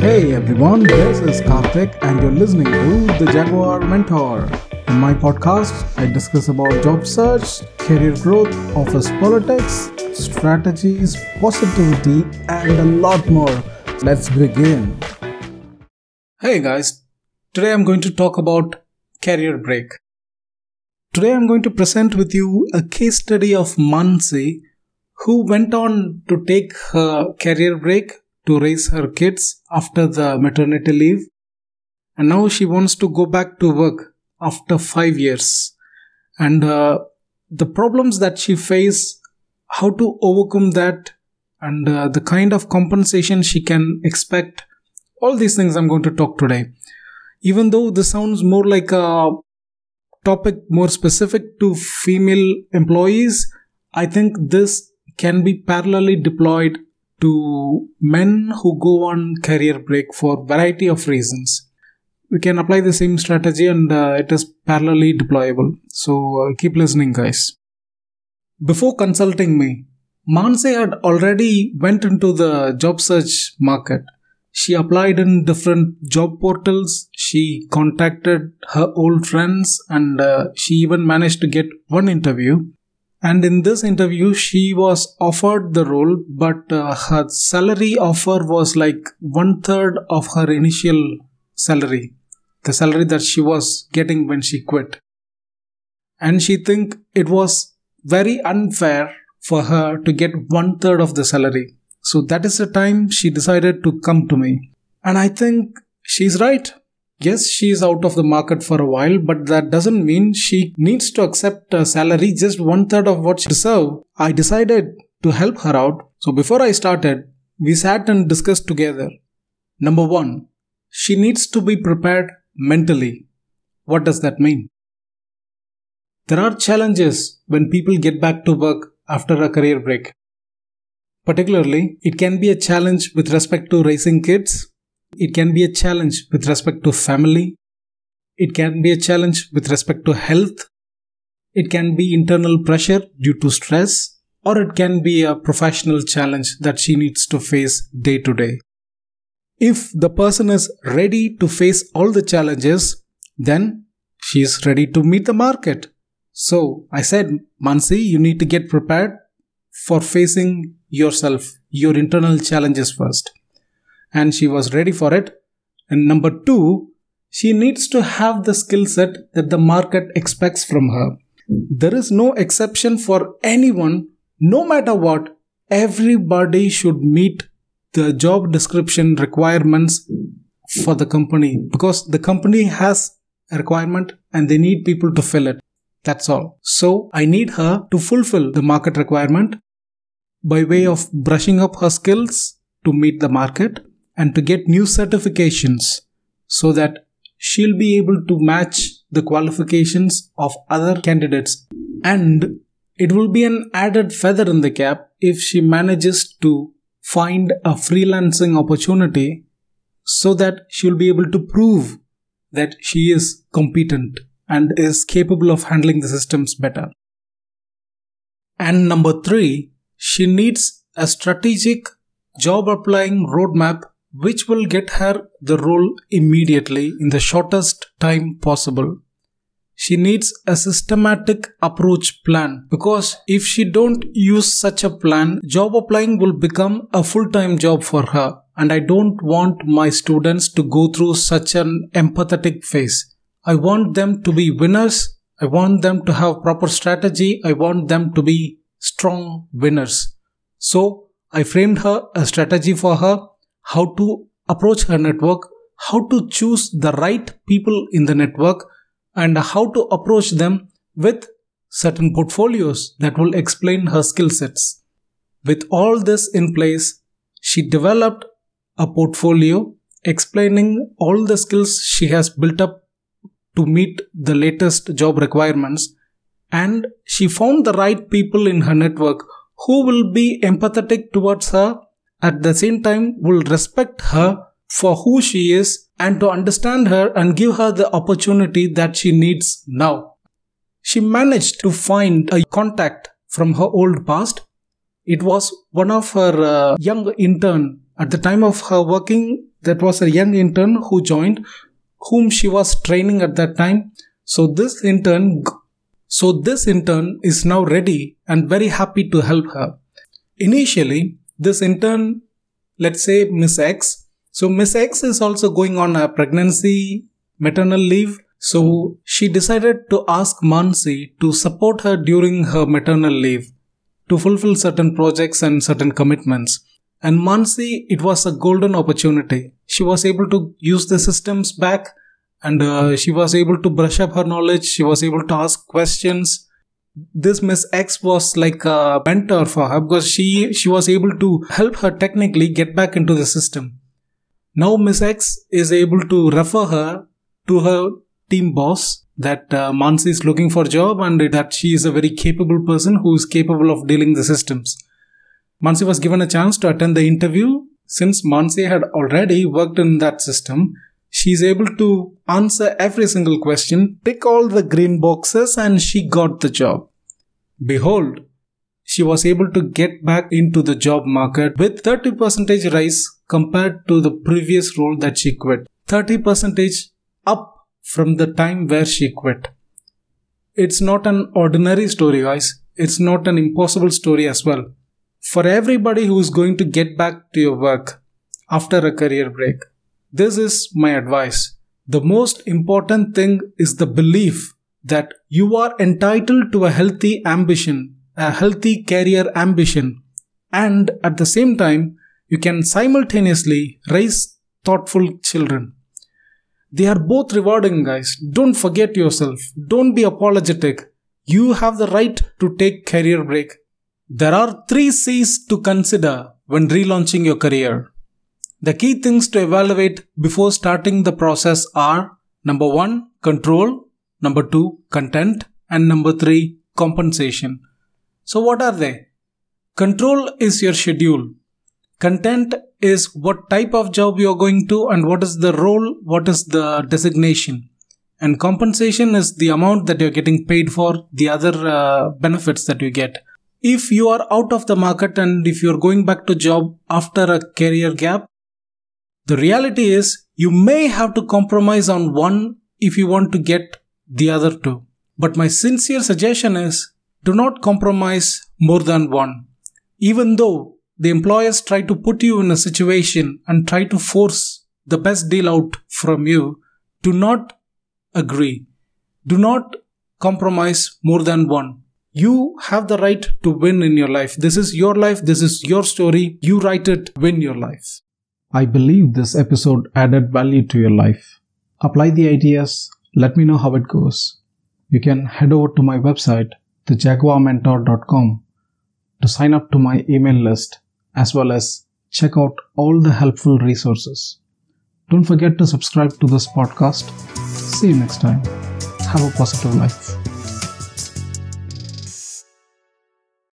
Hey everyone, this is Karthik and you're listening to The Jaguar Mentor. In my podcast, I discuss about job search, career growth, office politics, strategies, positivity, and a lot more. Let's begin. Hey guys, today I'm going to talk about career break. Today I'm going to present with you a case study of Mansi who went on to take her career break to raise her kids after the maternity leave. And now she wants to go back to work after five years. And uh, the problems that she faced, how to overcome that, and uh, the kind of compensation she can expect. All these things I'm going to talk today. Even though this sounds more like a topic more specific to female employees, I think this can be parallelly deployed to men who go on career break for variety of reasons. We can apply the same strategy and uh, it is parallelly deployable. So uh, keep listening guys. Before consulting me Mansi had already went into the job search market. She applied in different job portals. She contacted her old friends and uh, she even managed to get one interview and in this interview she was offered the role but uh, her salary offer was like one third of her initial salary the salary that she was getting when she quit. And she think it was very unfair for her to get one third of the salary. So that is the time she decided to come to me. And i think she's right Yes, she is out of the market for a while, but that doesn't mean she needs to accept a salary just one third of what she deserves. I decided to help her out. So before I started, we sat and discussed together. Number one, she needs to be prepared mentally. What does that mean? There are challenges when people get back to work after a career break. Particularly, it can be a challenge with respect to raising kids it can be a challenge with respect to family. It can be a challenge with respect to health. It can be internal pressure due to stress, or it can be a professional challenge that she needs to face day to day. If the person is ready to face all the challenges, then she is ready to meet the market. So I said, Mansi, you need to get prepared for facing yourself, your internal challenges first and she was ready for it. And number two, she needs to have the skill set that the market expects from her. There is no exception for anyone, no matter what. Everybody should meet the job description requirements for the company because the company has a requirement and they need people to fill it. That's all. So I need her to fulfill the market requirement by way of brushing up her skills to meet the market and to get new certifications so that she'll be able to match the qualifications of other candidates and it will be an added feather in the cap if she manages to find a freelancing opportunity so that she'll be able to prove that she is competent and is capable of handling the systems better. And number three, she needs a strategic job applying roadmap which will get her the role immediately in the shortest time possible. She needs a systematic approach plan because if she don't use such a plan, job applying will become a full-time job for her and I don't want my students to go through such an empathetic phase. I want them to be winners. I want them to have proper strategy. I want them to be strong winners. So I framed her a strategy for her how to approach her network, how to choose the right people in the network, and how to approach them with certain portfolios that will explain her skill sets. With all this in place, she developed a portfolio explaining all the skills she has built up to meet the latest job requirements and she found the right people in her network who will be empathetic towards her at the same time will respect her for who she is and to understand her and give her the opportunity that she needs now. She managed to find a contact from her old past. It was one of her uh, young intern at the time of her working that was a young intern who joined, whom she was training at that time. So this intern, so this intern is now ready and very happy to help her. Initially, this intern, let's say Miss X, so Miss X is also going on a pregnancy maternal leave. So she decided to ask Mansi to support her during her maternal leave to fulfill certain projects and certain commitments. And Mansi, it was a golden opportunity. She was able to use the systems back and uh, she was able to brush up her knowledge. She was able to ask questions. This Miss X was like a mentor for her because she, she was able to help her technically get back into the system. Now Miss X is able to refer her to her team boss that uh, Mansi is looking for a job and that she is a very capable person who is capable of dealing the systems. Mansi was given a chance to attend the interview. Since Mansi had already worked in that system, she is able to answer every single question, tick all the green boxes, and she got the job. Behold, she was able to get back into the job market with 30% rise compared to the previous role that she quit. 30% up from the time where she quit. It's not an ordinary story, guys. It's not an impossible story as well. For everybody who is going to get back to your work after a career break, this is my advice. The most important thing is the belief that you are entitled to a healthy ambition, a healthy career ambition, and at the same time, you can simultaneously raise thoughtful children. They are both rewarding, guys. Don't forget yourself. Don't be apologetic. You have the right to take career break. There are three C's to consider when relaunching your career. The key things to evaluate before starting the process are number one, control, number two, content, and number three, compensation. So, what are they? Control is your schedule. Content is what type of job you're going to and what is the role, what is the designation. And compensation is the amount that you're getting paid for, the other uh, benefits that you get. If you are out of the market and if you're going back to job after a career gap, the reality is you may have to compromise on one if you want to get the other two. But my sincere suggestion is do not compromise more than one. Even though the employers try to put you in a situation and try to force the best deal out from you, do not agree. Do not compromise more than one. You have the right to win in your life. This is your life. This is your story. You write it, win your life. I believe this episode added value to your life. Apply the ideas. Let me know how it goes. You can head over to my website, thejaguarmentor.com, to sign up to my email list as well as check out all the helpful resources. Don't forget to subscribe to this podcast. See you next time. Have a positive life.